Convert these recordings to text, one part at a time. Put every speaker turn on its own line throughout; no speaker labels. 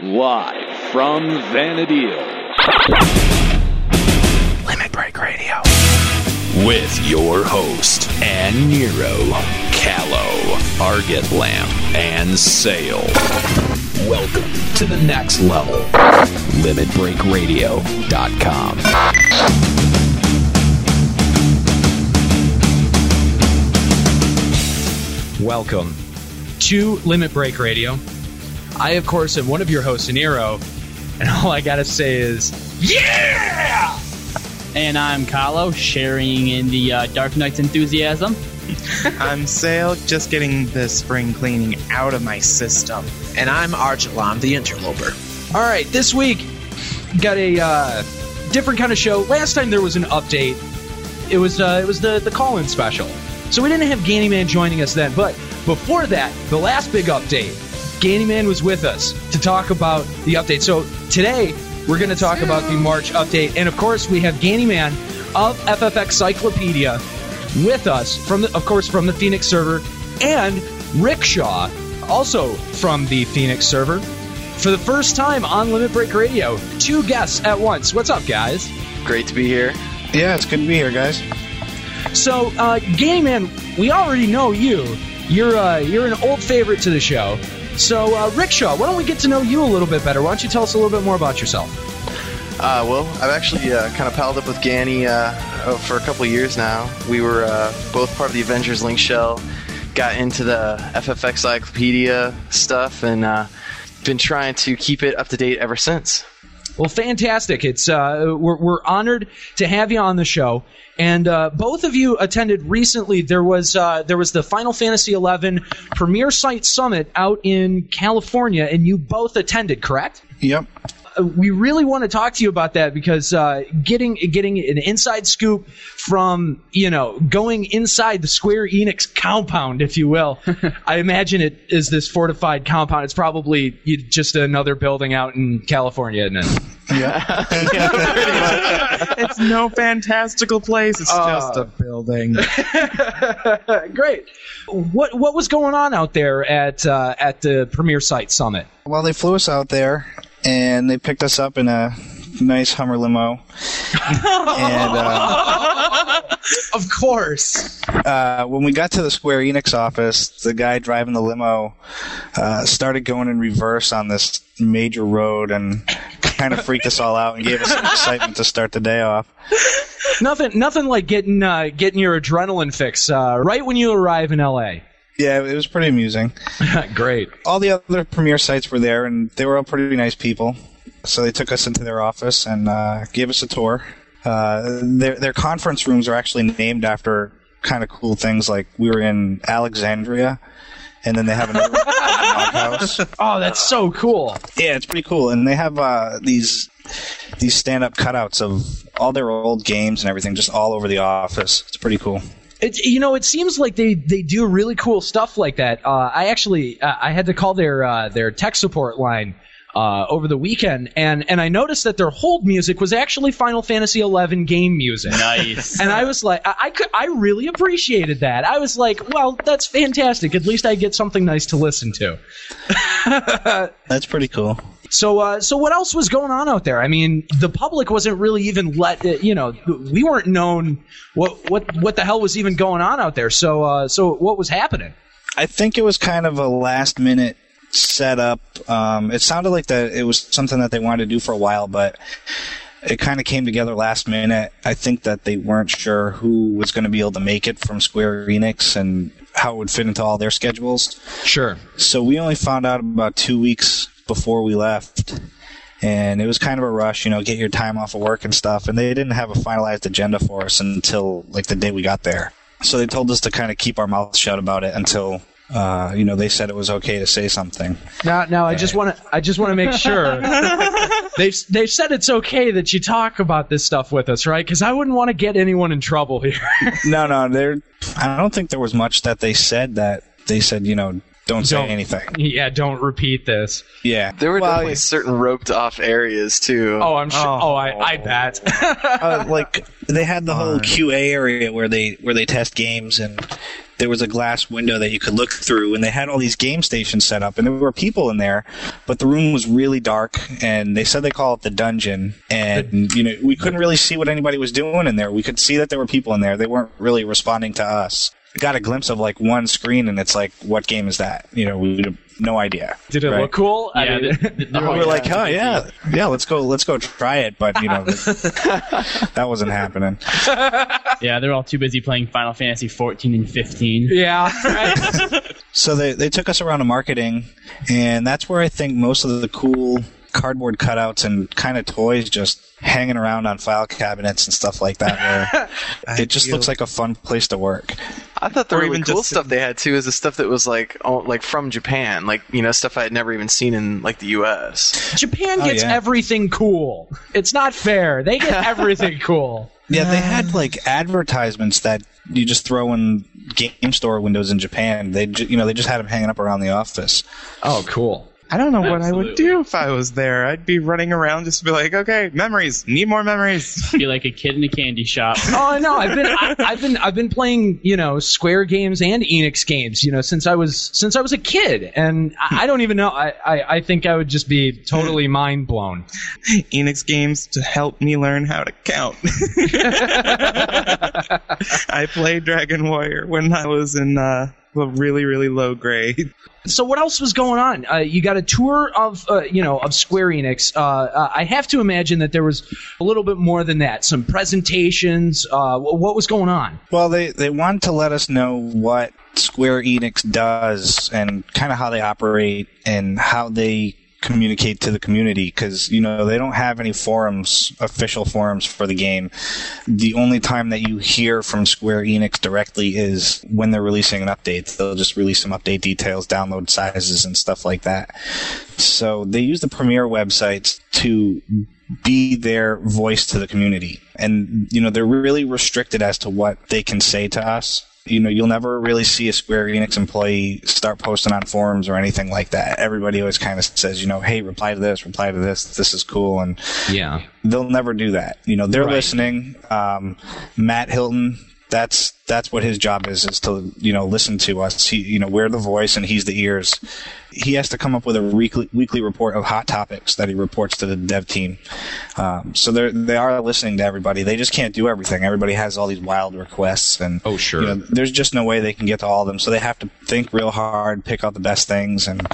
Live from Vana'diel.
Limit Break Radio.
With your host, and Nero, Callow, Arget Lamp, and Sale. Welcome to the next level. LimitBreakRadio.com.
Welcome to Limit Break Radio. I, of course, am one of your hosts, Nero, and all I gotta say is, yeah!
And I'm Kahlo, sharing in the uh, Dark Knight's enthusiasm.
I'm Sale, just getting the spring cleaning out of my system.
And I'm Argelam, the interloper.
All right, this week got a uh, different kind of show. Last time there was an update. It was uh, it was the the call-in special. So we didn't have Ganiman joining us then, but before that, the last big update, Ganiman was with us to talk about the update. So today we're going to talk about the March update, and of course we have Ganiman of FFXIclopedia with us from, the, of course, from the Phoenix server, and Rickshaw, also from the Phoenix server. For the first time on Limit Break Radio, two guests at once. What's up, guys?
Great to be here.
Yeah, it's good to be here, guys.
So, uh, Game we already know you. You're uh, you're an old favorite to the show. So, uh, Rickshaw, why don't we get to know you a little bit better? Why don't you tell us a little bit more about yourself?
Uh, well, I've actually uh, kind of palled up with Gani uh, uh, for a couple years now. We were uh, both part of the Avengers Link Shell, got into the FFXIclopedia stuff, and been trying to keep it up to date ever since.
Well, fantastic! It's uh, we're we're honored to have you on the show, and uh, both of you attended recently. There was uh, there was the Final Fantasy XI Premier Site Summit out in California, and you both attended, correct?
Yep.
Uh, we really want to talk to you about that because uh, getting getting an inside scoop from you know going inside the Square Enix compound, if you will. I imagine it is this fortified compound. It's probably just another building out in California, isn't it? Yeah.
It's no fantastical place, it's just a building.
Great. What what was going on out there at uh, at the Premier Site Summit?
Well, they flew us out there, and they picked us up in a nice Hummer limo. and uh,
Of course.
uh, when we got to the Square Enix office, the guy driving the limo uh, started going in reverse on this major road and kind of freaked us all out and gave us some excitement to start the day off.
Nothing nothing like getting uh, getting your adrenaline fix uh, right when you arrive in LA.
Yeah, it was pretty amusing.
Great.
all the other premiere sites were there, and they were all pretty nice people. So they took us into their office and uh, gave us a tour. Uh, their their conference rooms are actually named after kind of cool things. Like we were in Alexandria, and then they have another one house.
Oh, that's so cool.
Yeah, it's pretty cool, and they have uh, these these stand up cutouts of all their old games and everything, just all over the office. It's pretty cool.
It, you know, it seems like they, they do really cool stuff like that. Uh, I actually uh, I had to call their uh, their tech support line uh, over the weekend, and and I noticed that their hold music was actually Final Fantasy XI game music.
Nice.
And I was like, I, I could, I really appreciated that. I was like, well, that's fantastic. At least I get something nice to listen to.
That's pretty cool.
So, uh, so what else was going on out there? I mean, the public wasn't really even let. Uh, you know, we weren't known what what what the hell was even going on out there. So, uh, so what was happening?
I think it was kind of a last minute setup. Um, it sounded like that it was something that they wanted to do for a while, but it kind of came together last minute. I think that they weren't sure who was going to be able to make it from Square Enix and how it would fit into all their schedules.
Sure.
So we only found out about two weeks before we left. And it was kind of a rush, you know, get your time off of work and stuff. And they didn't have a finalized agenda for us until like the day we got there. So they told us to kind of keep our mouths shut about it until, uh, you know, they said it was okay to say something.
Now, now I just want to I just want to make sure they've they've said it's okay that you talk about this stuff with us, right? Because I wouldn't want to get anyone in trouble here.
no, no, there. I don't think there was much that they said that they said, you know, don't say
Don't.
anything.
yeah, don't repeat this.
Yeah,
There were
Well,
definitely certain roped off areas too.
Oh, I'm sure. Oh, I, I bet.
uh, like they had the whole QA area where they where they test games and there was a glass window that you could look through, and they had all these game stations set up, and there were people in there, but the room was really dark, and they said they call it the dungeon, and you know we couldn't really see what anybody was doing in there. We could see that there were people in there. They weren't really responding to us. Got a glimpse of like one screen, and it's like, what game is that? You know, we no idea.
Did it
Right.
look cool? I
Yeah,
mean-
th- th- they're
we
always-
were like, oh yeah, yeah, let's go, let's go try it. But you know, that wasn't happening.
yeah, they're all too busy playing Final Fantasy 14 and 15.
yeah. Right.
So they they took us around to marketing, and that's where I think most of the cool cardboard cutouts and kind of toys just hanging around on file cabinets and stuff like that. Where it just
feel-
looks like a fun place to work.
I thought the
Or
really
even
cool stuff
sitting-
they had too is the stuff that was like oh, like from Japan, like you know stuff I had never even seen in like the U.S.
Japan
Oh,
gets
yeah.
everything cool. It's not fair. They get everything cool.
Yeah, they had like advertisements that you just throw in game store windows in Japan. They ju- you know they just had them hanging up around the office.
Oh, cool.
I don't know what I would do if I was there. I'd be running around just to be like, okay, memories, need more memories.
Be like a kid in a candy shop.
Oh no, I've been I, I've been I've been playing you know Square games and Enix games you know since I was since I was a kid, and I, I don't even know. I, I I think I would just be totally mind blown.
Enix games to help me learn how to count. I played Dragon Warrior when I was in uh, a really, really low grade.
So what else was going on? Uh, you got a tour of uh, you know of Square Enix. Uh, uh, I have to imagine that there was a little bit more than that. Some presentations. Uh, what was going on?
Well, they they wanted to let us know what Square Enix does and kind of how they operate and how they communicate to the community because you know they don't have any forums official forums for the game. The only time that you hear from square enix directly is when they're releasing an update. They'll just release some update details download sizes and stuff like that. So they use the premier websites to be their voice to the community. And you know they're really restricted as to what they can say to us you know, you'll never really see a Square Enix employee start posting on forums or anything like that. Everybody always kind of says, you know, hey, reply to this, reply to this, this is cool, and
Yeah.
they'll never do that. You know, they're
Right.
listening. Um, Matt Hilton, that's that's what his job is, is to you know listen to us. He, you know, we're the voice and he's the ears. He has to come up with a weekly weekly report of hot topics that he reports to the dev team. Um, so they they are listening to everybody. They just can't do everything. Everybody has all these wild requests, and
Oh, sure.
you know, there's just no way they can get to all of them. So they have to think real hard, pick out the best things, and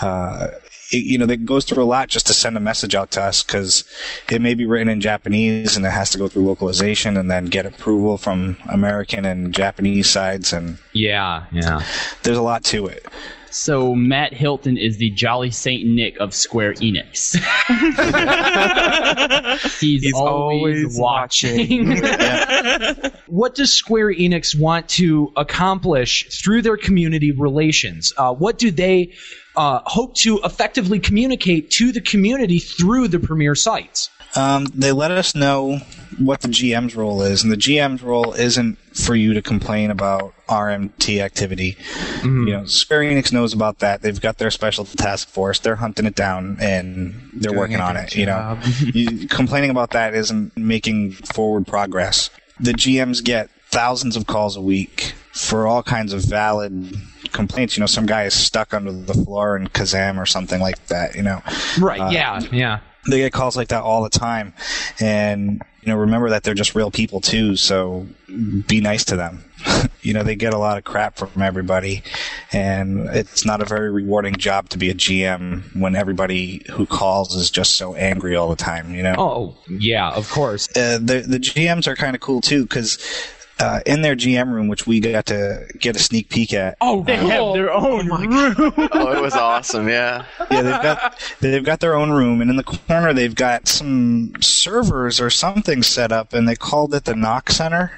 uh, you know, it goes through a lot just to send a message out to us because it may be written in Japanese and it has to go through localization and then get approval from American and Japanese sides, and
Yeah. Yeah.
there's a lot to it.
So Matt Hilton is the Jolly Saint Nick of Square Enix. He's,
He's
always,
always
watching.
What does Square Enix want to accomplish through their community relations? Uh, what do they uh, hope to effectively communicate to the community through the premier sites?
Um, they let us know what the GM's role is, and the GM's role isn't for you to complain about RMT activity. You know, Square Enix knows about that. They've got their special task force. They're hunting it down and they're
Doing
working on
good
it. You know, you, complaining about that isn't making forward progress. The GMs get thousands of calls a week for all kinds of valid complaints. You know, some guy is stuck under the floor in Kazham or something like that. You know,
Right.
Uh,
yeah. Yeah.
they get calls like that all the time and you know remember that they're just real people too so be nice to them you know they get a lot of crap from everybody and it's not a very rewarding job to be a gm when everybody who calls is just so angry all the time you know
Oh, yeah. Of course.
uh, the the GMs are kind of cool too because uh, in their GM room, which we got to get a sneak peek at,
Oh,
they have their own room.
Oh, it was awesome. Yeah.
yeah, they've got they've got their own room, and in the corner they've got some servers or something set up, and they called it the NOC Center.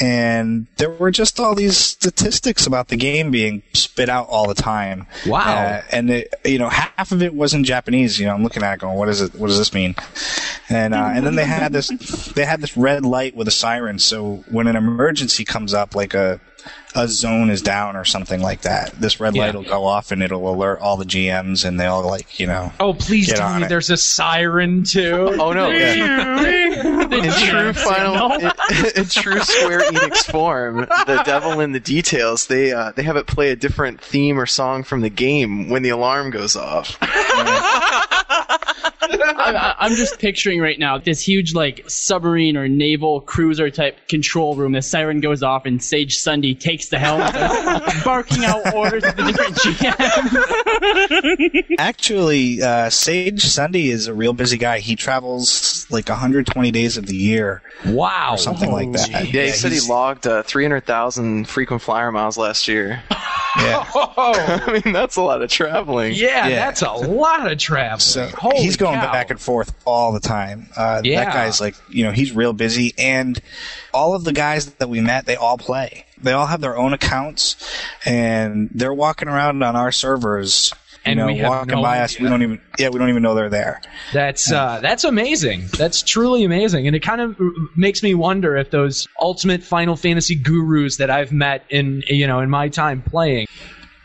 And there were just all these statistics about the game being spit out all the time.
Wow.
Uh, and it, you know, half of it was in Japanese. You know, I'm looking at it going, "What is it? What does this mean?" And uh, and then they had this they had this red light with a siren. So when an emergency comes up, like a a zone is down or something like that. This red
Yeah.
light will go off and it'll alert all the GMs and they'll like you know.
Oh, please
Get
tell
on
me
it.
there's a siren too.
Oh no! In true final, in, in true Square Enix form, the devil in the details. They uh, they have it play a different theme or song from the game when the alarm goes off.
I, I'm just picturing right now this huge like submarine or naval cruiser type control room. The siren goes off and Sage Sundi takes the helm, barking out orders to the different GMs.
Actually, uh, Sage Sundi is a real busy guy. He travels like 120 days of the year
Wow.
or something like that.
Yeah, he said he logged uh, 300,000 frequent flyer miles last year.
Yeah.
Oh,
I mean, that's a lot of traveling.
yeah,
Yeah.
that's a lot of traveling.
So
Holy
he's going
cow.
back and forth all the time. Uh,
Yeah.
That guy's like, you know, he's real busy. And all of the guys that we met, they all play. They all have their own accounts, and they're walking around on our servers. You
And
know,
we have
walking
no
by us, we don't even, yeah, we don't even know they're there.
That's uh, that's amazing. That's truly amazing, and it kind of makes me wonder if those ultimate Final Fantasy gurus that I've met in you know in my time playing,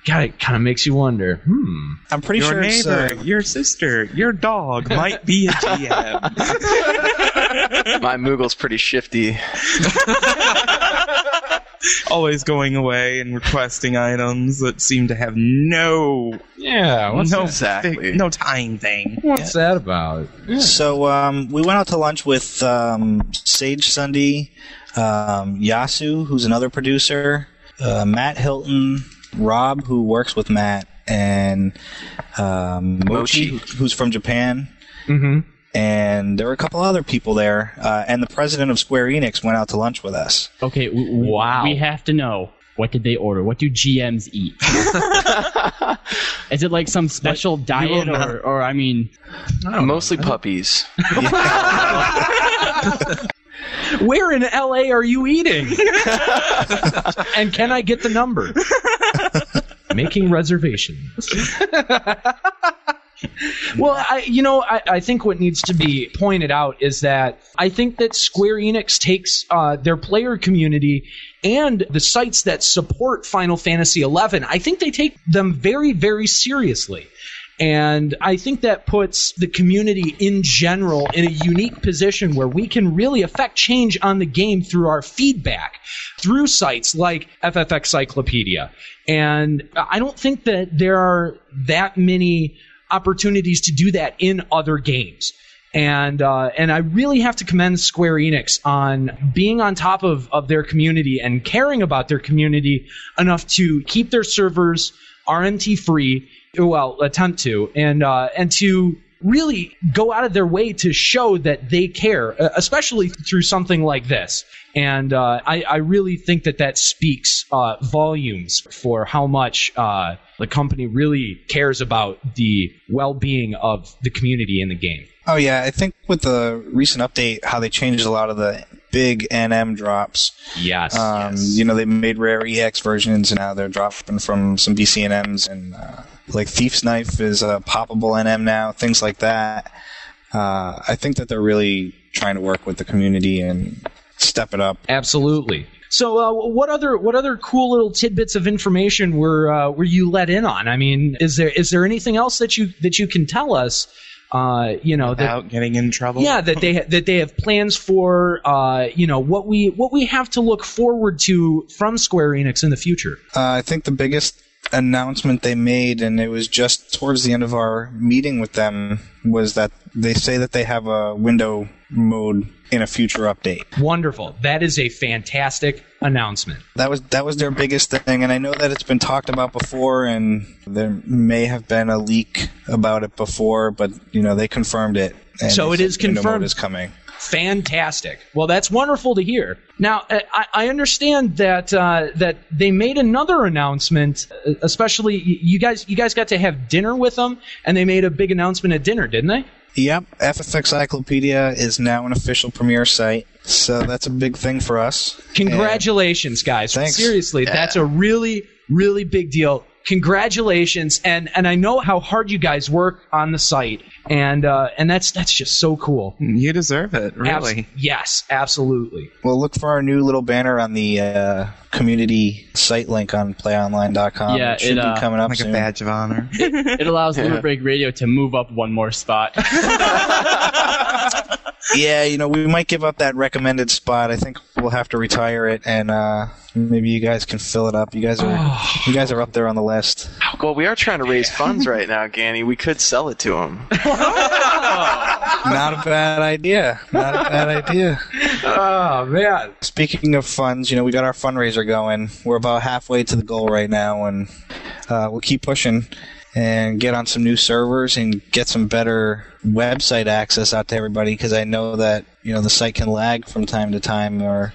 God, it kind of makes you wonder. Hmm.
I'm pretty
Your
sure it's,
neighbor,
uh,
your sister, your dog might be a GM.
My Moogle's pretty shifty.
Always going away and requesting items that seem to have no
Yeah. What's
no
that?
Exactly.
thi- no time thing.
What's that about?
So um, we went out to lunch with um, Sage Sundi, um, Yasu, who's another producer, uh, Matt Hilton, Rob, who works with Matt, and um, Mochi,
Mochi.
who's from Japan.
Mm-hmm.
And there were a couple other people there, uh, and the president of Square Enix went out to lunch with us.
Okay, w- w-
Wow.
We have to know what did they order? What do GMs eat? Is it like some special diet,
will
or, or I mean,
Mostly puppies.
Where in LA are you eating? and can I get the number? Making reservations. Well, I, you know, I, I think what needs to be pointed out is that I think that Square Enix takes uh, their player community and the sites that support Final Fantasy XI. I think they take them very, very seriously. And I think that puts the community in general in a unique position where we can really affect change on the game through our feedback through sites like FFXIclopedia. And I don't think that there are that many opportunities to do that in other games. And uh, and I really have to commend Square Enix on being on top of, of their community and caring about their community enough to keep their servers RMT free, well, attempt to, and uh, and to really go out of their way to show that they care, especially through something like this. And uh, I, I really think that that speaks uh, volumes for how much uh, the company really cares about the well-being of the community in the game.
Oh yeah, I think with the recent update, how they changed a lot of the big NM drops.
Yes.
Um,
yes.
You know, they made rare EX versions, and now they're dropping from some BCNMs, and uh, like Thief's Knife is a poppable NM now, things like that. Uh, I think that they're really trying to work with the community and step it up.
Absolutely. So, uh, what other what other cool little tidbits of information were uh, were you let in on? I mean, is there is there anything else that you that you can tell us? Uh, you know, that,
getting in trouble.
yeah, that they that they have plans for. Uh, you know, what we what we have to look forward to from Square Enix in the future.
Uh, I think the biggest announcement they made, and it was just towards the end of our meeting with them, was that they say that they have a window mode in a future update.
Wonderful. That is a fantastic announcement.
That was that was their biggest thing, and I know that it's been talked about before, and there may have been a leak about it before, but you know they confirmed it. and
So it is confirmed.
is coming.
Fantastic. Well, that's wonderful to hear. Now, uh, I, I understand that uh, that they made another announcement, uh, especially you guys. You guys got to have dinner with them, and they made a big announcement at dinner, didn't they?
Yep, FFXIclopedia is now an official premiere site, so that's a big thing for us.
Congratulations, guys!
Thanks.
Seriously, that's a really, really big deal. Congratulations, and and I know how hard you guys work on the site, and uh, and that's that's just so cool.
You deserve it,
Abs-
really.
yes, absolutely.
Well, look for our new little banner on the uh, community site link on playonline.com.
Yeah,
it should
it, uh,
be coming up
Like
soon.
a badge of honor.
It allows Limit Break Radio to move up one more spot.
yeah, you know, we might give up that recommended spot. I think we'll have to retire it, and uh, maybe you guys can fill it up. You guys are you guys are up there on the list.
Well, we are trying to raise funds right now, Gani. We could sell it to him.
Not a bad idea. Not a bad idea.
Oh man,
Speaking of funds, you know, we got our fundraiser going. We're about halfway to the goal right now, and uh, we'll keep pushing and get on some new servers and get some better website access out to everybody because I know that you know the site can lag from time to time or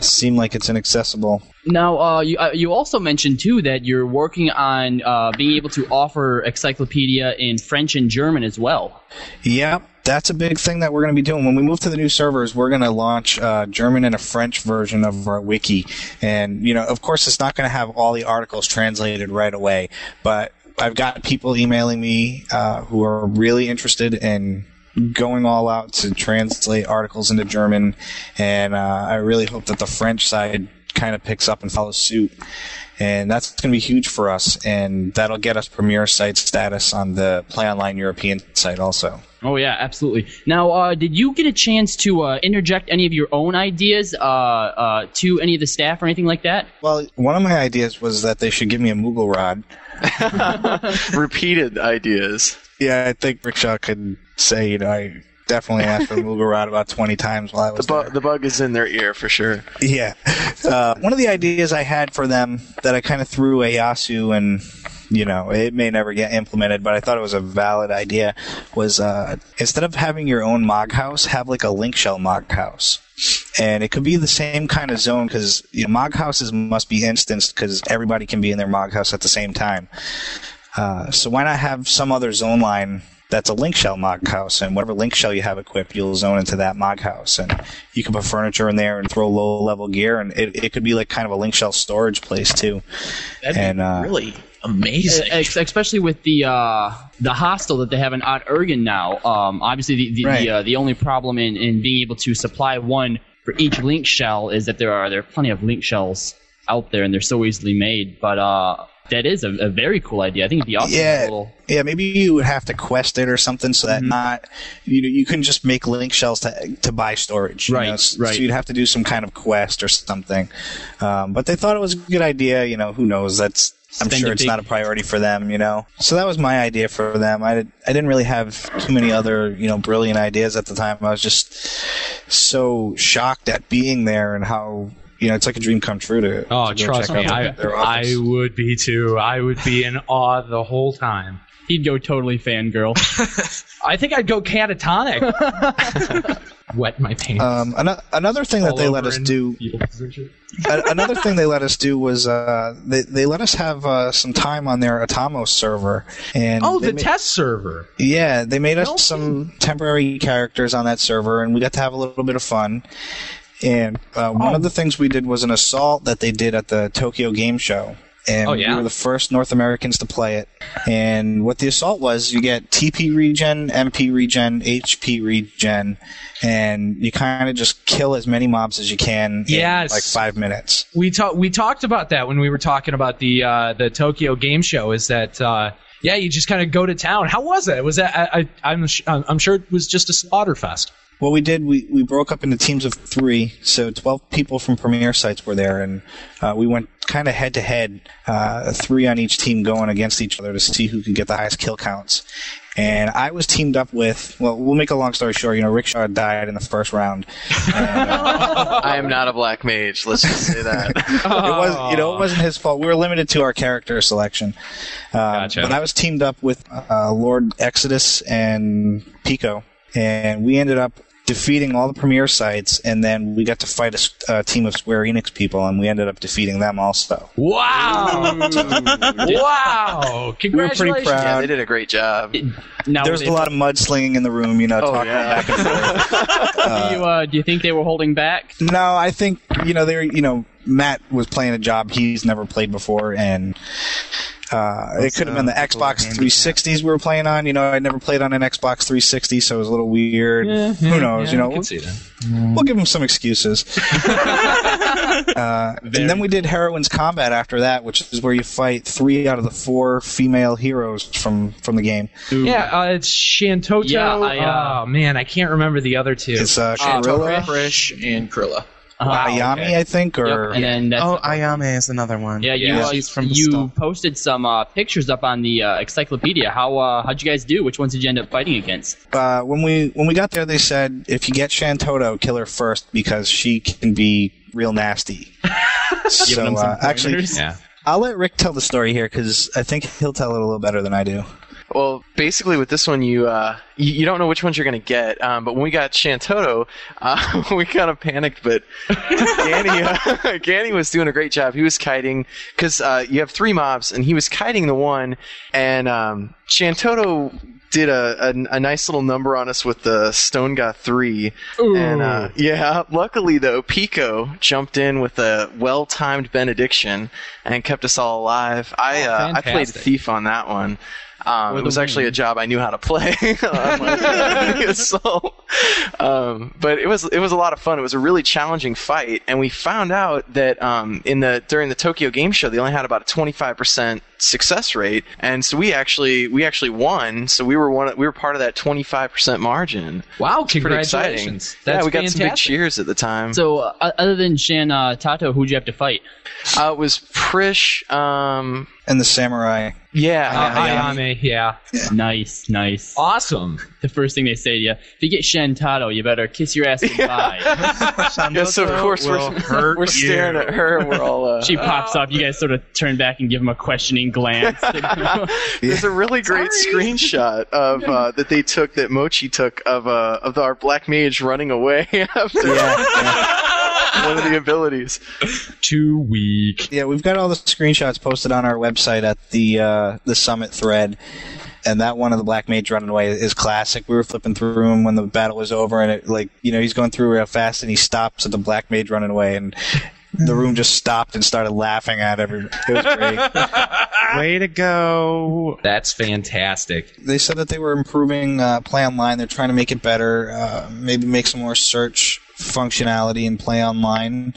seem like it's inaccessible.
Now, uh, you uh, you also mentioned too that you're working on uh, being able to offer encyclopedia in French and German as well.
Yep, that's a big thing that we're going to be doing. When we move to the new servers, we're going to launch a German and a French version of our wiki. And, you know, of course, it's not going to have all the articles translated right away, but I've got people emailing me uh, who are really interested in going all out to translate articles into German. And uh, I really hope that the French side kind of picks up and follows suit. And that's going to be huge for us, and that'll get us premier site status on the Play Online European site also.
Oh yeah, absolutely. Now, uh, did you get a chance to uh, interject any of your own ideas uh, uh, to any of the staff or anything like that?
Well, one of my ideas was that they should give me a Moogle rod.
Repeated ideas.
Yeah, I think Rickshaw could say, you know, I definitely asked for a Moogle rod about 20 times while I
The,
was
bu-
there.
the bug is in their ear for sure.
Yeah. Uh, one of the ideas I had for them that I kind of threw a Yasu and, you know, it may never get implemented, but I thought it was a valid idea was uh, instead of having your own Mog house, have like a link shell Mog house. And it could be the same kind of zone because you know, Mog houses must be instanced because everybody can be in their Mog house at the same time. Uh, so why not have some other zone line that's a link shell Mog house, and whatever link shell you have equipped, you'll zone into that Mog house, and you can put furniture in there and throw low level gear, and it, it could be like kind of a link shell storage place too.
That'd
And,
be
uh,
really amazing.
Especially with the uh, the hostel that they have in Aht Urhgan now. Um, obviously, the the,
Right.
the, uh, the only problem in, in being able to supply one for each link shell is that there are there are plenty of link shells out there, and they're so easily made. But uh, that is a, a very cool idea. I think it'd be awesome. to have a
Yeah,
little-
yeah. Maybe you would have to quest it or something, so
Mm-hmm.
that not you know you couldn't just make link shells to to buy storage. you
Right,
know,
right.
So you'd have to do some kind of quest or something. Um, but they thought it was a good idea. You know, who knows? That's I'm
Spend
sure it's
big-
not a priority for them. You know, so that was my idea for them. I did, I didn't really have too many other you know brilliant ideas at the time. I was just so shocked at being there and how. You know, it's like a dream come true to.
Oh,
to
trust
check
me,
out
I,
their.
I would be too. I would be in awe the whole time.
He'd go totally fangirl.
I think I'd go catatonic. Wet my pants.
Um, ano- another thing that they let us do. A- another thing they let us do was uh, they they let us have uh, some time on their Atomos server, and
Oh, the
ma-
test server.
yeah, they made us
No
some temporary characters on that server, and we got to have a little bit of fun. And uh, one
Oh.
of the things we did was an assault that they did at the Tokyo Game Show. And
Oh, yeah?
we were the first North Americans to play it. And what the assault was, you get TP regen, MP regen, HP regen, and you kind of just kill as many mobs as you can
Yes.
in like five minutes.
We talked. We talked about that when we were talking about the uh, the Tokyo Game Show. Is that uh, yeah? You just kind of go to town. How was it? Was that I, I, I'm sh- I'm sure it was just a slaughter fest.
What we did, we, we broke up into teams of three. So 12 people from Premier sites were there, and uh, we went kind of head to head, uh, three on each team going against each other to see who could get the highest kill counts. And I was teamed up with, well, we'll make a long story short, you know, Rickshaw died in the first round. And, uh,
I am not a black mage. Let's just say that.
it was, you know, it wasn't his fault. We were limited to our character selection. Um,
Gotcha.
But I was teamed up with uh, Lord Exodus and Pico, and we ended up defeating all the premier sites, and then we got to fight a team of Square Enix people, and we ended up defeating them also.
Wow! wow!
We were
Congratulations!
pretty
yeah, they did a great job.
now,
There's
they-
a lot of mudslinging in the room, you know,
Oh,
talking
yeah.
back and forth.
do you, uh, do you think they were holding back?
No, I think you know they're you know Matt was playing a job he's never played before, and Uh, it could have been the
uh,
Xbox 360s we were playing on. You know, I never played on an Xbox 360, so it was a little weird. Who knows? you know, we'll,
see that.
we'll give them some excuses. uh, and then we did Heroines Combat after that, which is where you fight three out of the four female heroes from from the game.
Yeah, uh, it's Shantoto.
Yeah, I, uh,
oh man, I can't remember the other two.
It's uh,
Uh, and Krilla.
Uh,
Ayami, I think, or
and then that's
Oh, Ayame is another one.
Yeah, you,
Yeah,
uh,
she's from
you posted some uh, pictures up on the uh, encyclopedia. How uh, how'd you guys do? Which ones did you end up fighting against?
uh, when we when we got there, they said if you get Shantoto, kill her first because she can be real nasty. so uh, actually,
yeah.
I'll let Rick tell the story here because I think he'll tell it a little better than I do.
Well, basically, with this one, you uh, you, you don't know which ones you're going to get. Um, but when we got Shantoto, uh, we kind of panicked. But Gani, uh, Gani was doing a great job. He was kiting because uh, you have three mobs, and he was kiting the one, and um, Shantoto did a, a, a nice little number on us with the Stonega three. And uh, yeah, luckily though, Pico jumped in with a well-timed benediction and kept us all alive. I
Oh,
uh, I played thief on that one. Um, it was actually a job I knew how to play. assault. Um, but it was it was a lot of fun. It was a really challenging fight, and we found out that um, in the during the Tokyo Game Show they only had about a 25 percent success rate, and so we actually we actually won. So we were one we were part of that 25 percent margin.
Wow,
It's pretty exciting.
congratulations. That's
yeah, we got some big cheers at the time.
So uh, other than Shan uh, Tato, who'd you have to fight?
uh, it was Prishe. Um,
And the samurai.
yeah,
Uh,
Ayame.
Ayame, yeah.
Nice, nice.
Awesome.
The first thing they say to you, if you get Shantoto, you better kiss your ass goodbye.
Yes, so of course we're,
hurt
we're staring
you.
at her. We're all. Uh,
she pops up. You guys sort of turn back and give him a questioning glance.
There's a really great screenshot of uh, that they took that Mochi took of uh, of our black mage running away after one of the abilities.
Too weak.
Yeah, we've got all the screenshots posted on our website at the uh, the summit thread. And that one of the Black Mage running away is classic. We were flipping through him when the battle was over, and it like you know he's going through real fast, and he stops at the Black Mage running away, and the room just stopped and started laughing at everyone. It was great.
Way to go.
That's fantastic.
they said that they were improving uh, play online. They're trying to make it better, uh, maybe make some more search functionality and play online,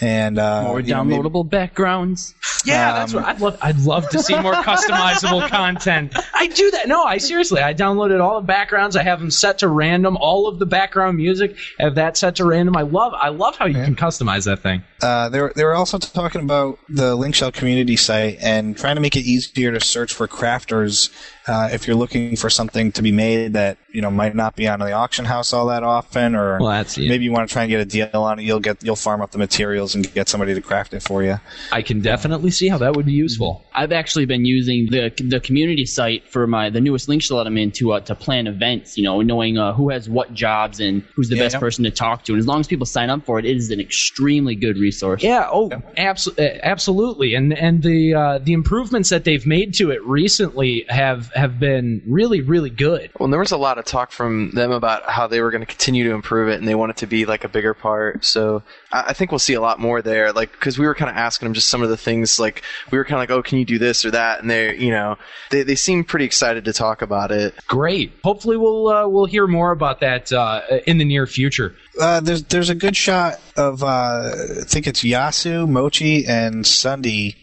and uh,
More
you know, maybe-
downloadable backgrounds.
Yeah, that's
Um,
what I'd love. I'd love to see more customizable content. I do that. No, I seriously. I downloaded all the backgrounds. I have them set to random. All of the background music I have that set to random. I love. I love how you can customize that thing.
Uh, they were they were also talking about the Linkshell community site and trying to make it easier to search for crafters uh, if you're looking for something to be made that you know might not be on the auction house all that often, or
Well, that's yeah.
maybe you want to try and get a deal on it. You'll get you'll farm up the materials and get somebody to craft it for you.
I can definitely see how that would be useful.
I've actually been using the the community site for my the newest link shell that I'm in to uh, to plan events. You know, knowing uh, who has what jobs and who's the
Yeah,
best
yeah.
person to talk to. And as long as people sign up for it, it is an extremely good resource.
Yeah. Oh, abso- uh, absolutely. And and the uh, the improvements that they've made to it recently have have been really really good.
Well, there was a lot of talk from them about how they were going to continue to improve it, and they want it to be like a bigger part. So I, I think we'll see a lot more there. Like because we were kind of asking them just some of the things. Like we were kind of like, oh, can you do this or that? And they, you know, they they seem pretty excited to talk about it.
Great. Hopefully, we'll uh, we'll hear more about that uh, in the near future.
Uh, there's there's a good shot of uh, I think it's Yasu, Mochi, and Sundi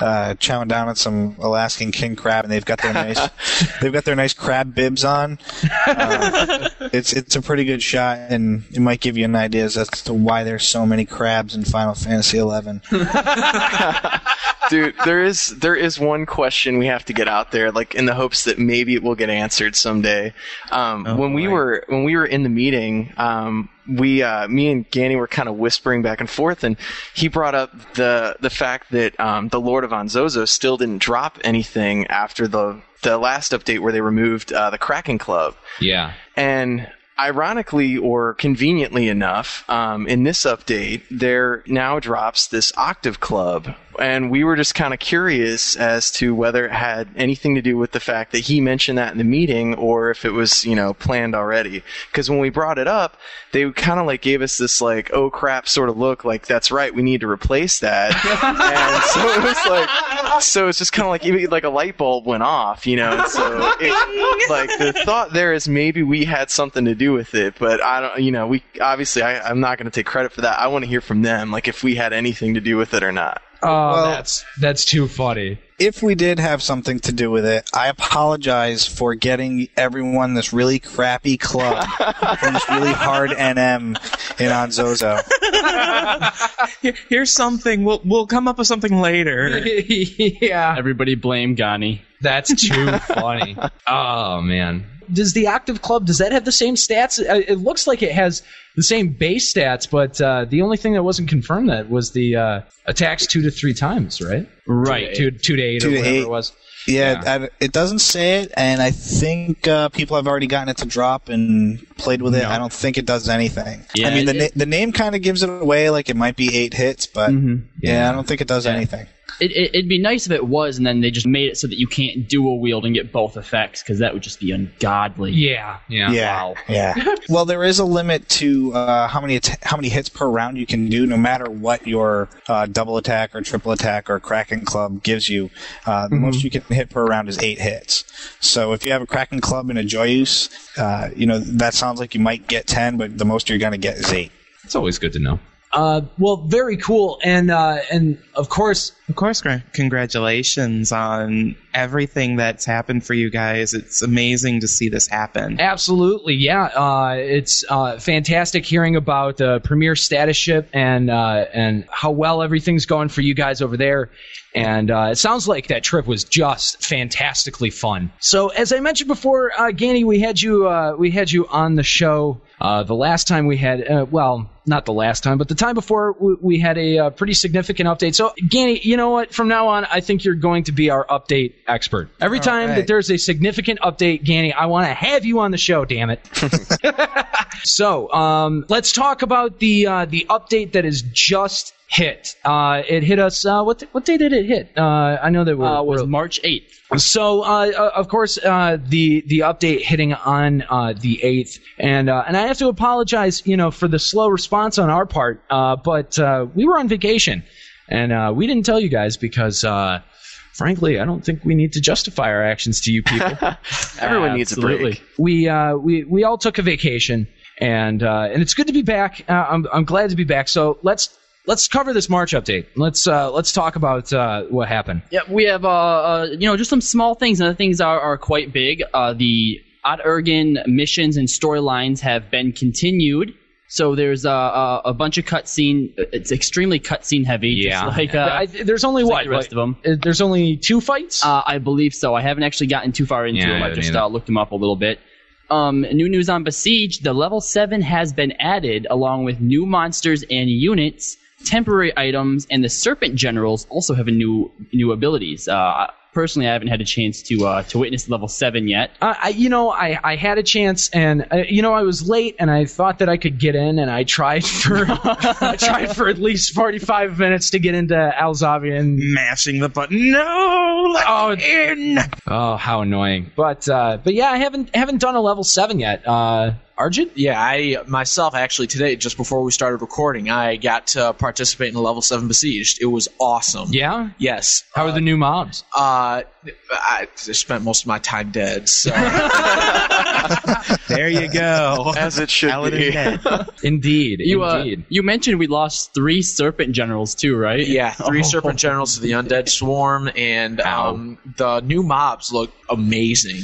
uh, chowing down on some Alaskan king crab, and they've got their nice they've got their nice crab bibs on. Uh, it's it's a pretty good shot, and it might give you an idea as to why there's so many crabs in Final Fantasy XI.
Dude, there is there is one question we have to get out there, like in the hopes that maybe it will get answered someday. Um, when we were when we were in the meeting, um, we uh, me and Gani were kind of whispering back and forth, and he brought up the the fact that um, the Lord of Onzozo still didn't drop anything after the the last update where they removed uh, the Kraken Club.
Yeah.
And ironically or conveniently enough, um, in this update, there now drops this Octave Club and we were just kind of curious as to whether it had anything to do with the fact that he mentioned that in the meeting or if it was, you know, planned already. Because when we brought it up, they kind of like gave us this like, oh crap sort of look, like that's right, we need to replace that. and so it was like, so it's just kind of like even like a light bulb went off, you know. And so it, like the thought there is maybe we had something to do with it, but I don't, you know, we obviously I, I'm not going to take credit for that. I want to hear from them, like if we had anything to do with it or not.
Oh,
Well-
that's that's too funny.
If we did have something to do with it, I apologize for getting everyone this really crappy club and this really hard NM in Onzozo.
Here- Here's something. We'll we'll come up with something later.
yeah,
Everybody blame Gani.
that's too funny. Oh man. Does the Octave Club does that have the same stats? Uh, It looks like it has the same base stats, but uh, the only thing that wasn't confirmed that was the uh, attacks two to three times, right?
Right.
Two, two to eight
Two
or
to
whatever
eight.
it was.
Yeah, I, it doesn't say it, and I think uh, people have already gotten it to drop and played with it. I don't think it does anything.
Yeah,
I mean, the,
it-
na- the name kind of gives it away, like it might be eight hits, but yeah, I don't think it does anything.
It, it, it'd be nice if it was, and then they just made it so that you can't dual wield and get both effects, because that would just be ungodly.
Yeah, yeah.
Yeah, yeah. well, there is a limit to uh, how many att- how many hits per round you can do, no matter what your uh, double attack or triple attack or Kraken Club gives you. Uh, the most you can hit per round is eight hits. So if you have a Kraken Club and a Joyeuse, uh, you know that sounds like you might get ten, but the most you're going to get is eight.
It's always good to know. Uh, well, very cool, and uh, and of course,
Of course, congratulations on everything that's happened for you guys. It's amazing to see this happen.
Absolutely, yeah. Uh, it's uh, fantastic hearing about the premier status ship and uh, and how well everything's going for you guys over there. And uh, it sounds like that trip was just fantastically fun. So, as I mentioned before, uh, Gani, we had you uh, we had you on the show the last time we had well, not the last time, but the time before we, we had a pretty significant update. So, Gani, you know what? From now on, I think you're going to be our update expert. Every time
right.
that there's a significant update, Gani, I want to have you on the show. Damn it! so, um, let's talk about the uh, the update that is just hit. Uh, it hit us. Uh, what what day did it hit? Uh, I know that we're,
Uh, was
we're-
March 8th.
so, uh, uh, of course, uh, the the update hitting on uh, the eighth, and uh, and I have to apologize, you know, for the slow response on our part. Uh, but uh, we were on vacation, and uh, we didn't tell you guys because, uh, frankly, I don't think we need to justify our actions to you people.
Everyone needs a
Absolutely.
break.
we uh, we we all took a vacation, and uh, and it's good to be back. Uh, I'm I'm glad to be back. So let's. Let's cover this March update. Let's uh, let's talk about uh, what happened.
Yeah, we have, uh, uh, you know, just some small things, and other things are, are quite big. Uh, the Aht Urhgan missions and storylines have been continued. So there's uh, uh, a bunch of cutscene. It's extremely cutscene heavy. just like uh,
I, there's only
just
what
like the rest of them.
Uh, There's only two fights.
Uh, I believe so. I haven't actually gotten too far into
Yeah, I
them. I've just uh, looked them up a little bit. Um, new news on Besiege: the level seven has been added, along with new monsters and units, temporary items, and the Serpent Generals also have a new new abilities. Uh, personally, I haven't had a chance to uh, to witness level seven yet.
Uh, I, you know, I, I had a chance, and uh, you know, I was late, and I thought that I could get in, and I tried for I tried for at least forty five minutes to get into Al Zahbi, and
Mashing the button. No, let
Oh,
me in.
oh, how annoying! But uh, but yeah, I haven't haven't done a level seven yet. Uh, Arjun,
Yeah, I myself actually today, just before we started recording, I got to participate in the level seven besieged. It was awesome.
yeah.
Yes.
How are the new mobs?
Uh, I spent most of my time dead. So
There you go.
As it should
Paladin
be.
dead.
Indeed,
You uh,
indeed.
you mentioned we lost three Serpent Generals too, right?
yeah, three
Oh.
serpent generals to the undead swarm, and um, the new mobs look amazing.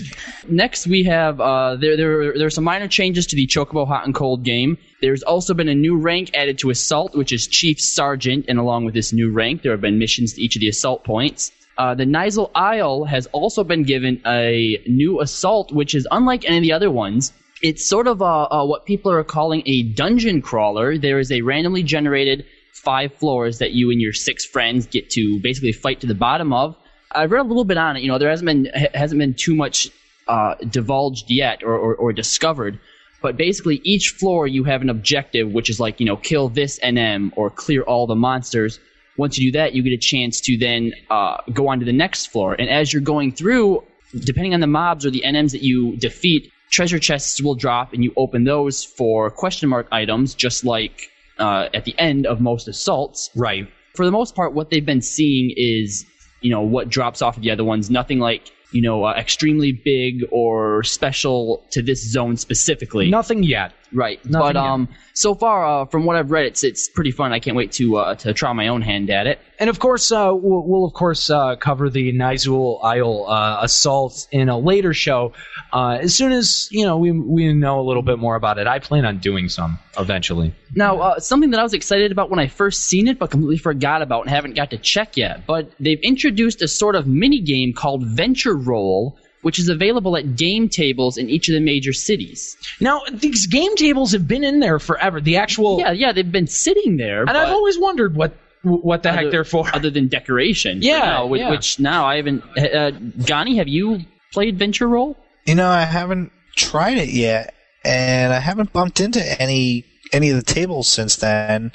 Next, we have uh, there there there are some minor changes to the Chocobo Hot and Cold game. There's also been a new rank added to Assault, which is Chief Sergeant, and along with this new rank, there have been missions to each of the Assault points. Uh, the Nyzul Isle has also been given a new Assault, which is unlike any of the other ones. It's sort of uh, uh, what people are calling a dungeon crawler. There is a randomly generated five floors that you and your six friends get to basically fight to the bottom of. I've read a little bit on it. You know, there hasn't been ha- hasn't been too much uh, divulged yet or, or, or discovered. But basically, each floor you have an objective, which is like you know, kill this NM or clear all the monsters. Once you do that, you get a chance to then uh, go on to the next floor. And as you're going through, depending on the mobs or the NMs that you defeat, treasure chests will drop, and you open those for question mark items, just like uh, at the end of most assaults.
Right.
For the most part, what they've been seeing is, you know, what drops off of the other ones. Nothing like, you know, uh, extremely big or special to this zone specifically.
Nothing yet.
Right.
Nothing
but um, so far, uh, from what I've read, it's it's pretty fun. I can't wait to uh, to try my own hand at it.
And of course, uh, we'll, we'll of course uh, cover the Nyzul Isle uh, assault in a later show. Uh, as soon as you know we we know a little bit more about it, I plan on doing some eventually.
Now, uh, something that I was excited about when I first seen it, but completely forgot about and haven't got to check yet. But they've introduced a sort of mini game called Venture Roll, which is available at game tables in each of the major cities.
Now, these game tables have been in there forever. The actual
Yeah, yeah, they've been sitting there.
and
but
I've always wondered what what the heck they're for.
other than decoration.
Yeah,
now, which,
yeah.
which now I haven't. Uh, Gani, have you played Venture Roll?
You know, I haven't tried it yet, and I haven't bumped into any any of the tables since then.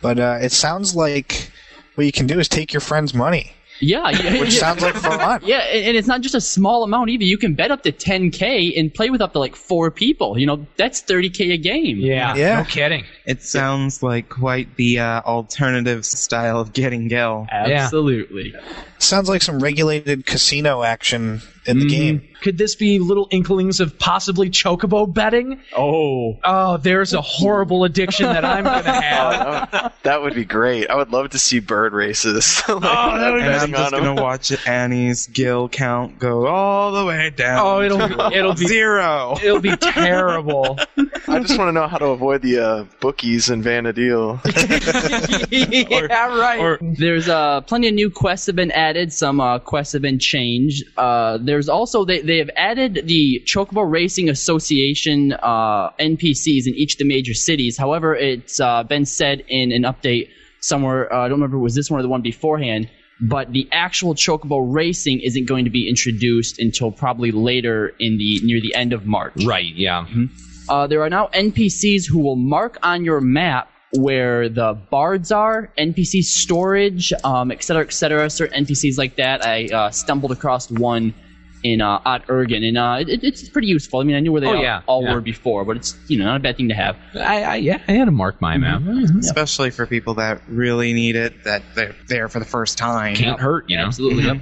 But uh, it sounds like what you can do is take your friend's money,
Yeah, yeah,
which
yeah.
sounds like fun.
Yeah, and and it's not just a small amount either. You can bet up to 10k and play with up to like four people. You know, that's 30k a game.
yeah,
Yeah.
no kidding.
It sounds like quite the uh, alternative style of getting Gil.
absolutely.
Sounds like some regulated casino action in the game.
Could this be little inklings of possibly chocobo betting?
Oh,
Oh, there's a horrible addiction that I'm gonna have.
Oh, that would be great. I would love to see bird races. like,
And I'm just gonna watch Annie's gil count go all the way down.
Oh, it'll
to
it'll be
zero.
it'll be terrible.
I just want to know how to avoid the uh, bookies in Vana'diel.
yeah, right.
there's uh, plenty of new quests have been added. Some uh, quests have been changed. Uh, there's also they they have added the Chocobo Racing Association uh, NPCs in each of the major cities. However, it's uh, been said in an update somewhere. Uh, I don't remember if it was this one or the one beforehand. But the actual Chocobo Racing isn't going to be introduced until probably later in the near the end of March.
right. Yeah.
Uh, there are now NPCs who will mark on your map where the bards are, NPC storage, um, et cetera, et cetera. Certain NPCs like that. I uh, stumbled across one in uh, Aht Urhgan, and uh, it, it's pretty useful. I mean, I knew where they
Oh,
all,
yeah,
all
yeah.
were before, but it's you know not a bad thing to have.
I, I yeah, I had to mark my map.
Especially for people that really need it, that they're there for the first time.
Can't hurt, you know.
Absolutely. Yep.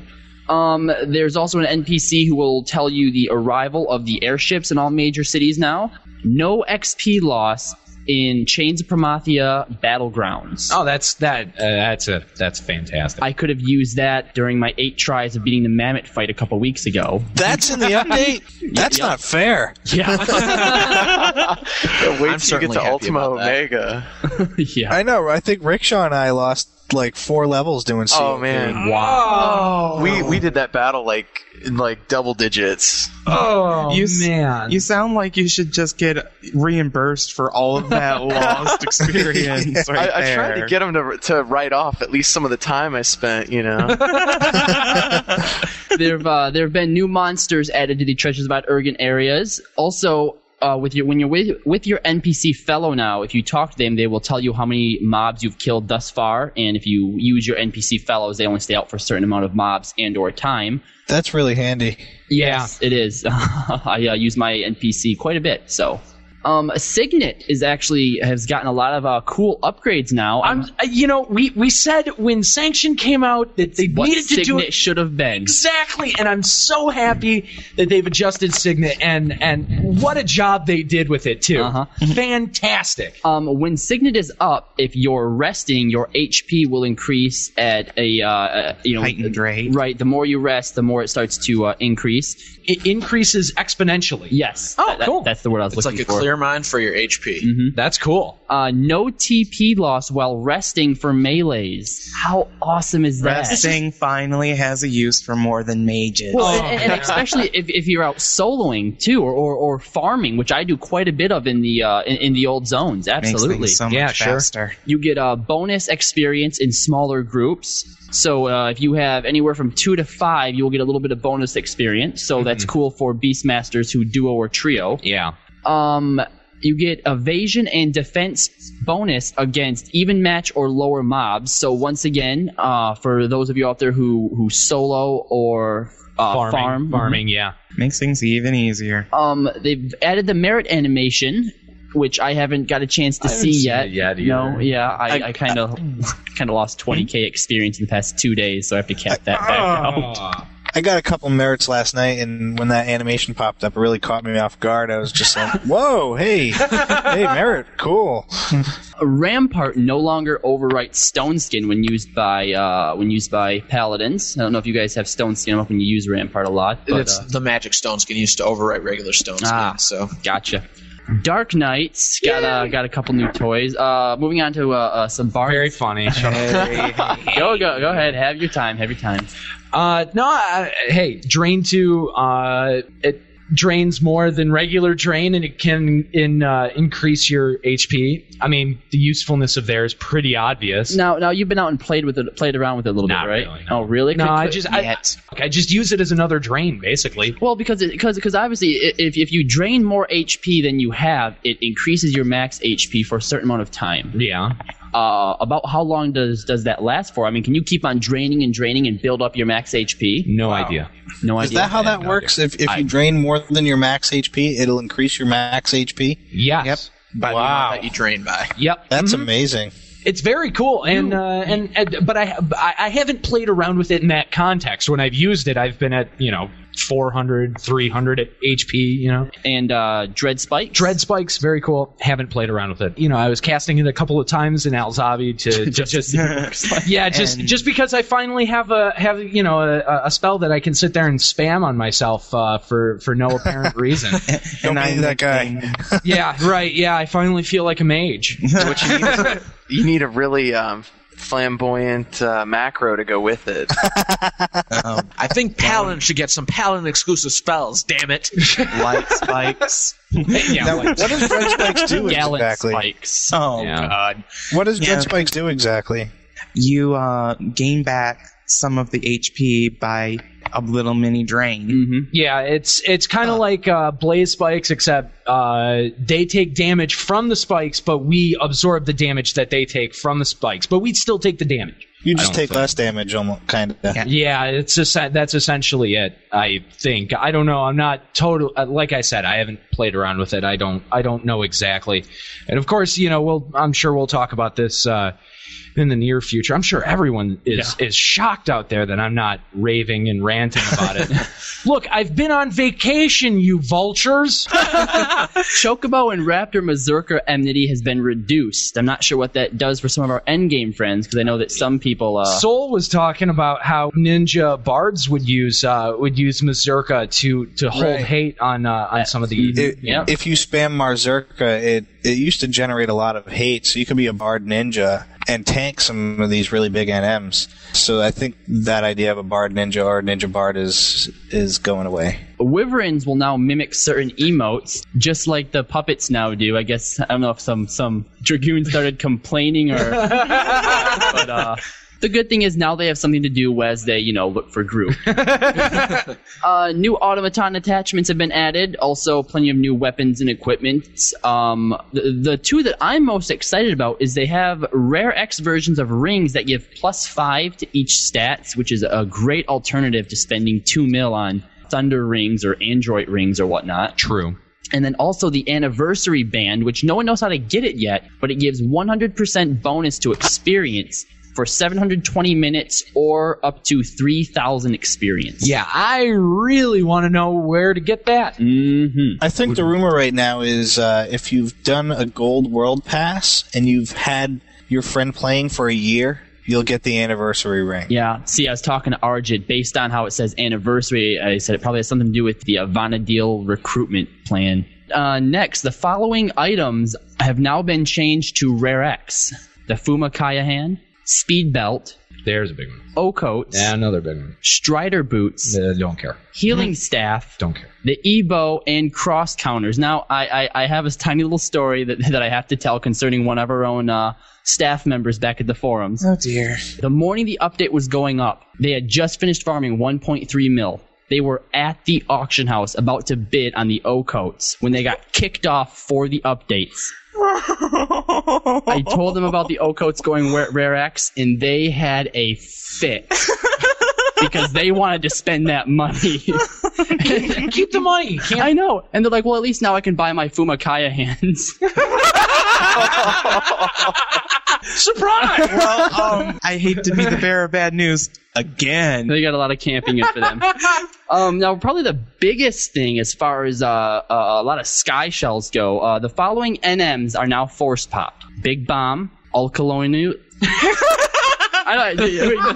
Um, there's also an NPC who will tell you the arrival of the airships in all major cities now. No XP loss in Chains of Promathia Battlegrounds.
Oh, that's that. Uh, that's a that's fantastic.
I could have used that during my eight tries of beating the mammoth fight a couple weeks ago.
That's in the update. That's
Yeah.
not fair.
Yeah,
Wait
I'm
till you get to
happy
Ultima. Omega.
yeah.
I know. I think Rickshaw and I lost like four levels doing.
Oh
COD.
man,
wow.
we we did that battle like in like double digits.
Oh
You s-
man.
You sound like you should just get reimbursed for all of that lost experience right
I, I tried to get him to to write off at least some of the time I spent. You know.
there have uh, there have been new monsters added to the Treasures about Aht Urhgan areas. Also, uh, with your when you're with with your NPC fellow now, if you talk to them, they will tell you how many mobs you've killed thus far, and if you use your NPC fellows, they only stay out for a certain amount of mobs and or time.
That's really handy.
yeah.
It is. I uh, use my NPC quite a bit, so. Um, Signet is actually has gotten a lot of uh, cool upgrades now.
I'm. uh, You know, we we said when Sanction came out that they
what
needed to do
Signet
it
should have been.
exactly, and I'm so happy that they've adjusted Signet and and what a job they did with it too.
Uh-huh.
Fantastic.
Um, when Signet is up, if you're resting, your HP will increase at a uh, you know
Heightened rate.
Right, the more you rest, the more it starts to uh, increase.
It increases exponentially.
Yes.
Oh,
that- that-
cool.
that's the word I was
It's
looking
like a
for.
Clear mind for your HP.
That's cool.
uh, no TP loss while resting for melees. How awesome is that?
Resting finally has a use for more than mages.
Well,
Oh,
and, and especially if, if you're out soloing too, or, or, or farming, which I do quite a bit of in the uh, in, in the old zones. Absolutely,
things so much
Yeah, sure.
you get a bonus experience in smaller groups. So uh, if you have anywhere from two to five, you will get a little bit of bonus experience. So that's cool for beastmasters who duo or trio.
Yeah.
Um, You get evasion and defense bonus against even match or lower mobs. So once again, uh, for those of you out there who who solo or uh,
farming,
farm,
farming, yeah.
Makes things even easier.
Um, they've added the merit animation, which I haven't got a chance to
I
see
seen
yet.
it yet
no, yeah, I,
I-
I kind of kind of lost 20k experience in the past two days, so I have to cap that back out.
I got a couple merits last night, and when that animation popped up, it really caught me off guard. I was just like, "Whoa, hey, hey, merit, cool."
Rampart no longer overwrites Stone Skin when used by uh, when used by paladins. I don't know if you guys have Stone Skin up when you use Rampart a lot, but
it's
uh,
the magic stone skin used to overwrite regular stone skin.
Ah.
So
gotcha. Dark Knights got uh, got a couple new toys. Uh, moving on to uh, uh, some bars.
Very funny. Shut up.
go go go ahead. Have your time. Have your time.
Uh, no, I, hey, drain two. Uh, it drains more than regular drain, and it can in uh, increase your HP. I mean, the usefulness of there is pretty obvious.
Now now you've been out and played with it, played around with it a little
Not
bit, right?
really, no.
Oh really?
No,
Could-
I just I, I just use it as another drain, basically.
Well, because because because obviously, if if you drain more HP than you have, it increases your max HP for a certain amount of time.
Yeah.
Uh, about how long does does that last for? I mean, can you keep on draining and draining and build up your max HP?
No idea.
No idea.
Is that how that works? If if you drain more than your max HP, it'll increase your max HP.
Yes.
Yep.
by the amount that you drain by.
Yep.
That's amazing.
It's very cool, and uh, and, and but I I I haven't played around with it in that context. When I've used it, I've been at you know 400, 300 at HP. You know,
And uh, Dread Spike.
Dread Spikes, very cool. Haven't played around with it. You know, I was casting it a couple of times in Al Zahbi to, to just yeah, just just because I finally have a have you know a, a spell that I can sit there and spam on myself uh, for for no apparent reason.
Don't
And
be
I'm
that guy.
yeah, right. Yeah, I finally feel like a mage.
What you need is you need a really um, flamboyant uh, macro to go with it.
I think Paladin should get some Paladin exclusive spells. Damn it!
Light spikes.
yeah,
Now,
like-
what does Dread Spikes do
Gallant
exactly?
Spikes.
Oh
Yeah.
god.
What does Dread
Yeah.
Spikes do exactly?
You uh, gain back some of the HP by a little mini drain.
hmm
Yeah, it's it's kind of like uh, blaze spikes, except uh, they take damage from the spikes, but we absorb the damage that they take from the spikes. But we still take the damage.
You just take
think-
less damage, almost kind of.
Yeah.
Yeah, it's just, that's essentially it. I think. I don't know. I'm not total. Uh, like I said, I haven't played around with it. I don't. I don't know exactly. And of course, you know, we'll. I'm sure we'll talk about this. In the near future, I'm sure everyone is is shocked out there that I'm not raving and ranting about it. Look, I've been on vacation, you vultures.
Chocobo and Raptor Mazurka enmity has been reduced. I'm not sure what that does for some of our endgame friends because I know that some people. Uh,
Soul was talking about how ninja bards would use uh, would use Mazurka to to hold
Right.
hate on uh, on some of the.
It,
Yeah.
If you spam Mazurka, it it used to generate a lot of hate, so you could be a bard ninja and tank some of these really big NMs. So I think that idea of a bard ninja or ninja bard is is going away.
Wyverns will now mimic certain emotes, just like the puppets now do. I guess I don't know if some some dragoon started complaining or, but uh, the good thing is now they have something to do as they you know look for group. uh, new automaton attachments have been added. Also, plenty of new weapons and equipment. Um, the, the two that I'm most excited about is they have rare X versions of rings that give plus five to each stats, which is a great alternative to spending two mil on thunder rings or android rings or whatnot.
True.
And then also the anniversary band, which no one knows how to get it yet, but it gives 100% bonus to experience for 720 minutes or up to 3,000 experience.
Yeah, I really want to know where to get that.
Mm-hmm.
I think the rumor right now is uh, if you've done a gold world pass and you've had your friend playing for a year, you'll get the anniversary ring.
Yeah. See, I was talking to Argent based on how it says anniversary. I said it probably has something to do with the Vana'diel recruitment plan. Uh, next, the following items have now been changed to Rare X: the Fuma Kyahan, Speed Belt,
There's a big one.
O-Coats,
another big one.
Strider Boots,
Uh, don't care.
Healing Staff,
Don't care.
the Ebo, and cross counters. Now, I, I, I have a tiny little story that, that I have to tell concerning one of our own uh, staff members back at the forums.
Oh dear.
The morning the update was going up, they had just finished farming 1.3 mil. They were at the auction house about to bid on the O coats when they got kicked off for the updates. I told them about the O coats going Rare Rare X, and they had a fit because they wanted to spend that money.
Keep the money. Can't
I know, and they're like, "Well, at least now I can buy my Fuma Kyahans."
surprise.
well, um, I hate to be the bearer of bad news again.
they got a lot of camping in for them. Um, now, probably the biggest thing as far as uh, uh, a lot of sky shells go, uh, the following NMs are now force popped: Big Bomb, Alkalonu. I don't,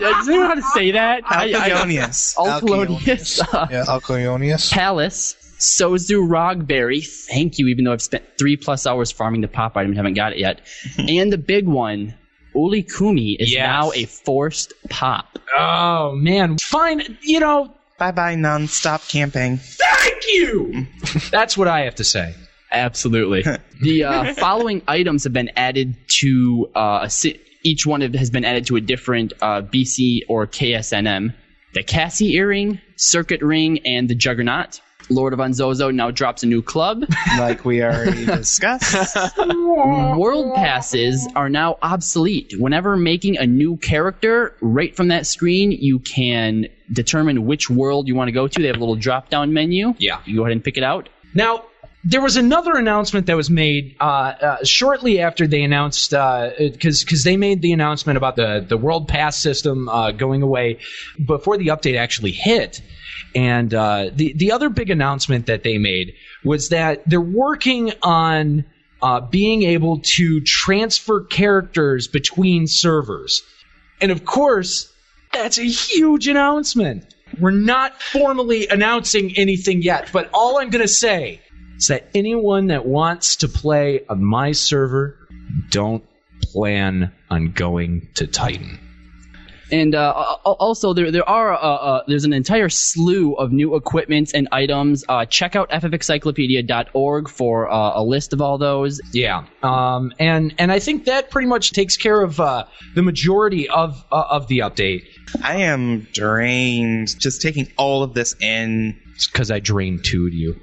does anyone know how to say that? I- I-
Alcagonius.
Alkalonius. Uh,
Yeah, Alconius.
Pallas, Sozu Rogberry. Thank you, even though I've spent three plus hours farming the pop item and haven't got it yet. and the big one, Ullikummi, is
Yes.
now a forced pop.
Oh man, fine. You know,
Bye bye, non-stop camping.
thank you. That's what I have to say.
Absolutely. the uh, following items have been added to uh, a si- each one of- has been added to a different uh, BC or KSNM. The Cassie earring, Circuit ring, and the Juggernaut. Lord of Onzozo now drops a new club.
Like we already discussed.
World passes are now obsolete. Whenever making a new character, right from that screen, you can determine which world you want to go to. They have a little drop down menu.
Yeah.
You go ahead and pick it out.
Now, there was another announcement that was made uh, uh, shortly after they announced, because because they made the announcement about the the World Pass system uh, going away before the update actually hit. And uh, the the other big announcement that they made was that they're working on uh, being able to transfer characters between servers. And of course, that's a huge announcement. We're not formally announcing anything yet, but all I'm going to say is that anyone that wants to play on my server, don't plan on going to Titan.
And uh, also, there there are uh, uh, there's an entire slew of new equipments and items. Uh, check out ffxiclopedia.org for uh, a list of all those.
Yeah, um, and and I think that pretty much takes care of uh, the majority of uh, of the update.
I am drained just taking all of this in.
because I drained two of you.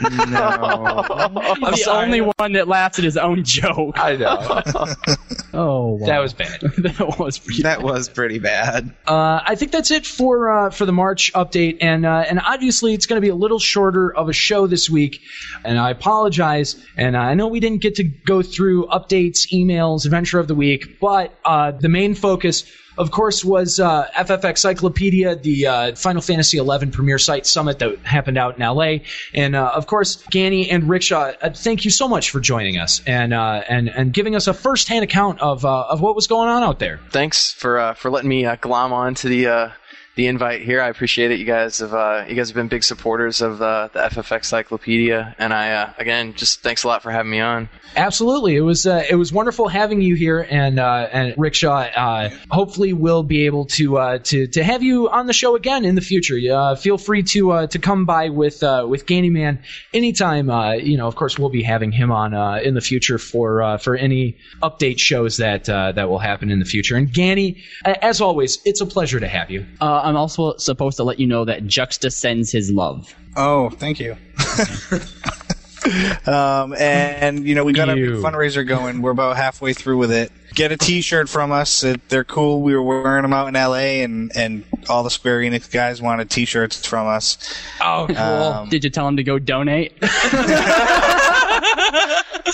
No.
I'm the only one that laughs at his own joke.
I know
Oh, wow.
that was bad.
that was pretty
that was pretty bad.
Uh, I think that's it for uh, for the March update, and uh, and obviously it's going to be a little shorter of a show this week, and I apologize. And I know we didn't get to go through updates, emails, adventure of the week, but uh, the main focus. Of course, was uh, FFXIclopedia, the uh, Final Fantasy XI Premier Site Summit that happened out in LA, and uh, of course, Gani and Rickshaw. Uh, thank you so much for joining us and uh, and and giving us a first-hand account of uh, of what was going on out there.
Thanks for for letting me glom on to the the invite here. I appreciate it. You guys have uh, you guys have been big supporters of uh, the FFXIclopedia, and I uh, again just thanks a lot for having me on.
Absolutely, it was uh, it was wonderful having you here, and uh, and Rickshaw. Uh, hopefully, we'll be able to uh, to to have you on the show again in the future. Uh, feel free to uh, to come by with uh, with Ganiman anytime. Uh, you know, of course, we'll be having him on uh, in the future for uh, for any update shows that uh, that will happen in the future. And Gani, as always, it's a pleasure to have you.
I'm also supposed to let you know that Juxta sends his love.
Oh, thank you. um, and you know we got a
You.
fundraiser going. We're about halfway through with it. Get a T-shirt from us. It, they're cool. We were wearing them out in L.A. and and all the Square Enix guys wanted T-shirts from us.
Oh, cool.
Um,
Did you tell them to go donate?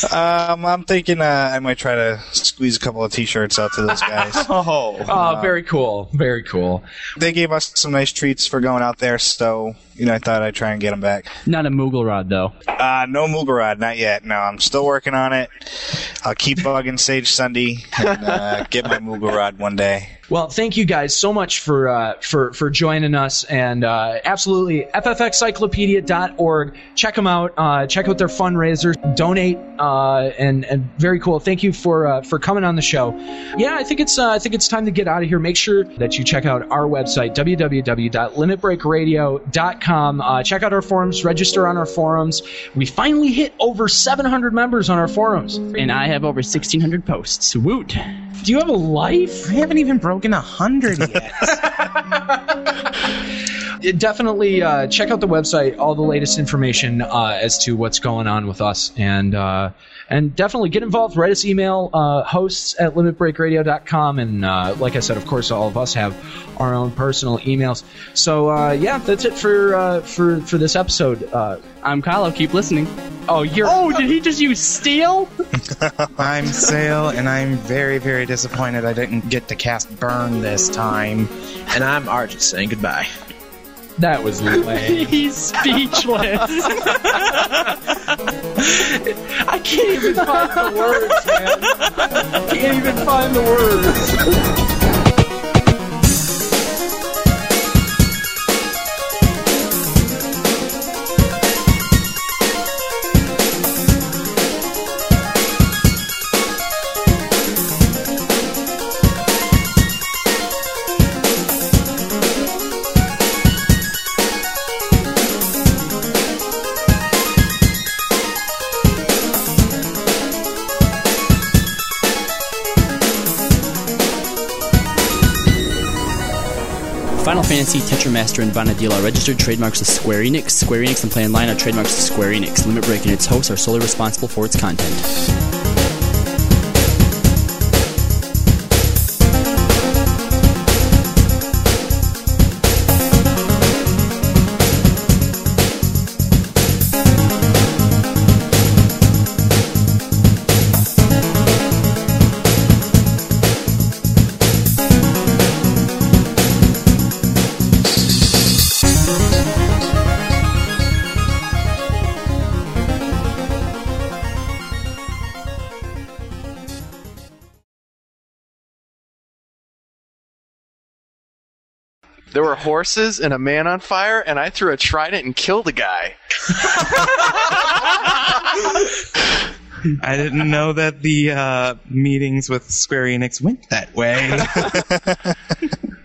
um, I'm thinking uh, I might try to squeeze a couple of T-shirts out to those guys.
Oh.
oh, very cool. Very cool.
they gave us some nice treats for going out there, so you know I thought I'd try and get them back.
Not a Moogle Rod, though.
Uh, no rod, not yet. No, I'm still working on it. I'll keep bugging Sage Sundi and uh, get my Moogle rod one day.
Well, thank you guys so much for uh, for for joining us, and uh, absolutely ffxiclopedia.org. Check them out. Uh, check out their fundraiser. Donate, uh, and and very cool. Thank you for uh, for coming on the show. Yeah, I think it's uh, I think it's time to get out of here. Make sure that you check out our website www.limitbreakradio.com. Uh, check out our forums. Register on our forums. We finally hit over 700 members on our forums.
And I have over 1,600 posts. Woot!
Do you have a life?
I haven't even broken a hundred yet.
it definitely uh, check out the website, all the latest information uh, as to what's going on with us, and uh, and definitely get involved. Write us email uh, hosts at limitbreakradio.com, and uh, like I said, of course, all of us have our own personal emails. So uh, yeah, that's it for uh, for for this episode. Uh,
I'm Kylo. Keep listening.
oh, you're
Oh, did he just use steel?
I'm Sale, and I'm very, very disappointed I didn't get to cast Burn this time.
And I'm Argent saying goodbye.
That was lame.
He's speechless.
I can't even find the words, man. I can't even find the words.
Tetramaster, and Vana'diel are registered trademarks of Square Enix. Square Enix and Play Online are trademarks of Square Enix. Limit Break and its hosts are solely responsible for its content.
There were horses and a man on fire, and I threw a trident and killed a guy.
I didn't know that the uh, meetings with Square Enix went that way.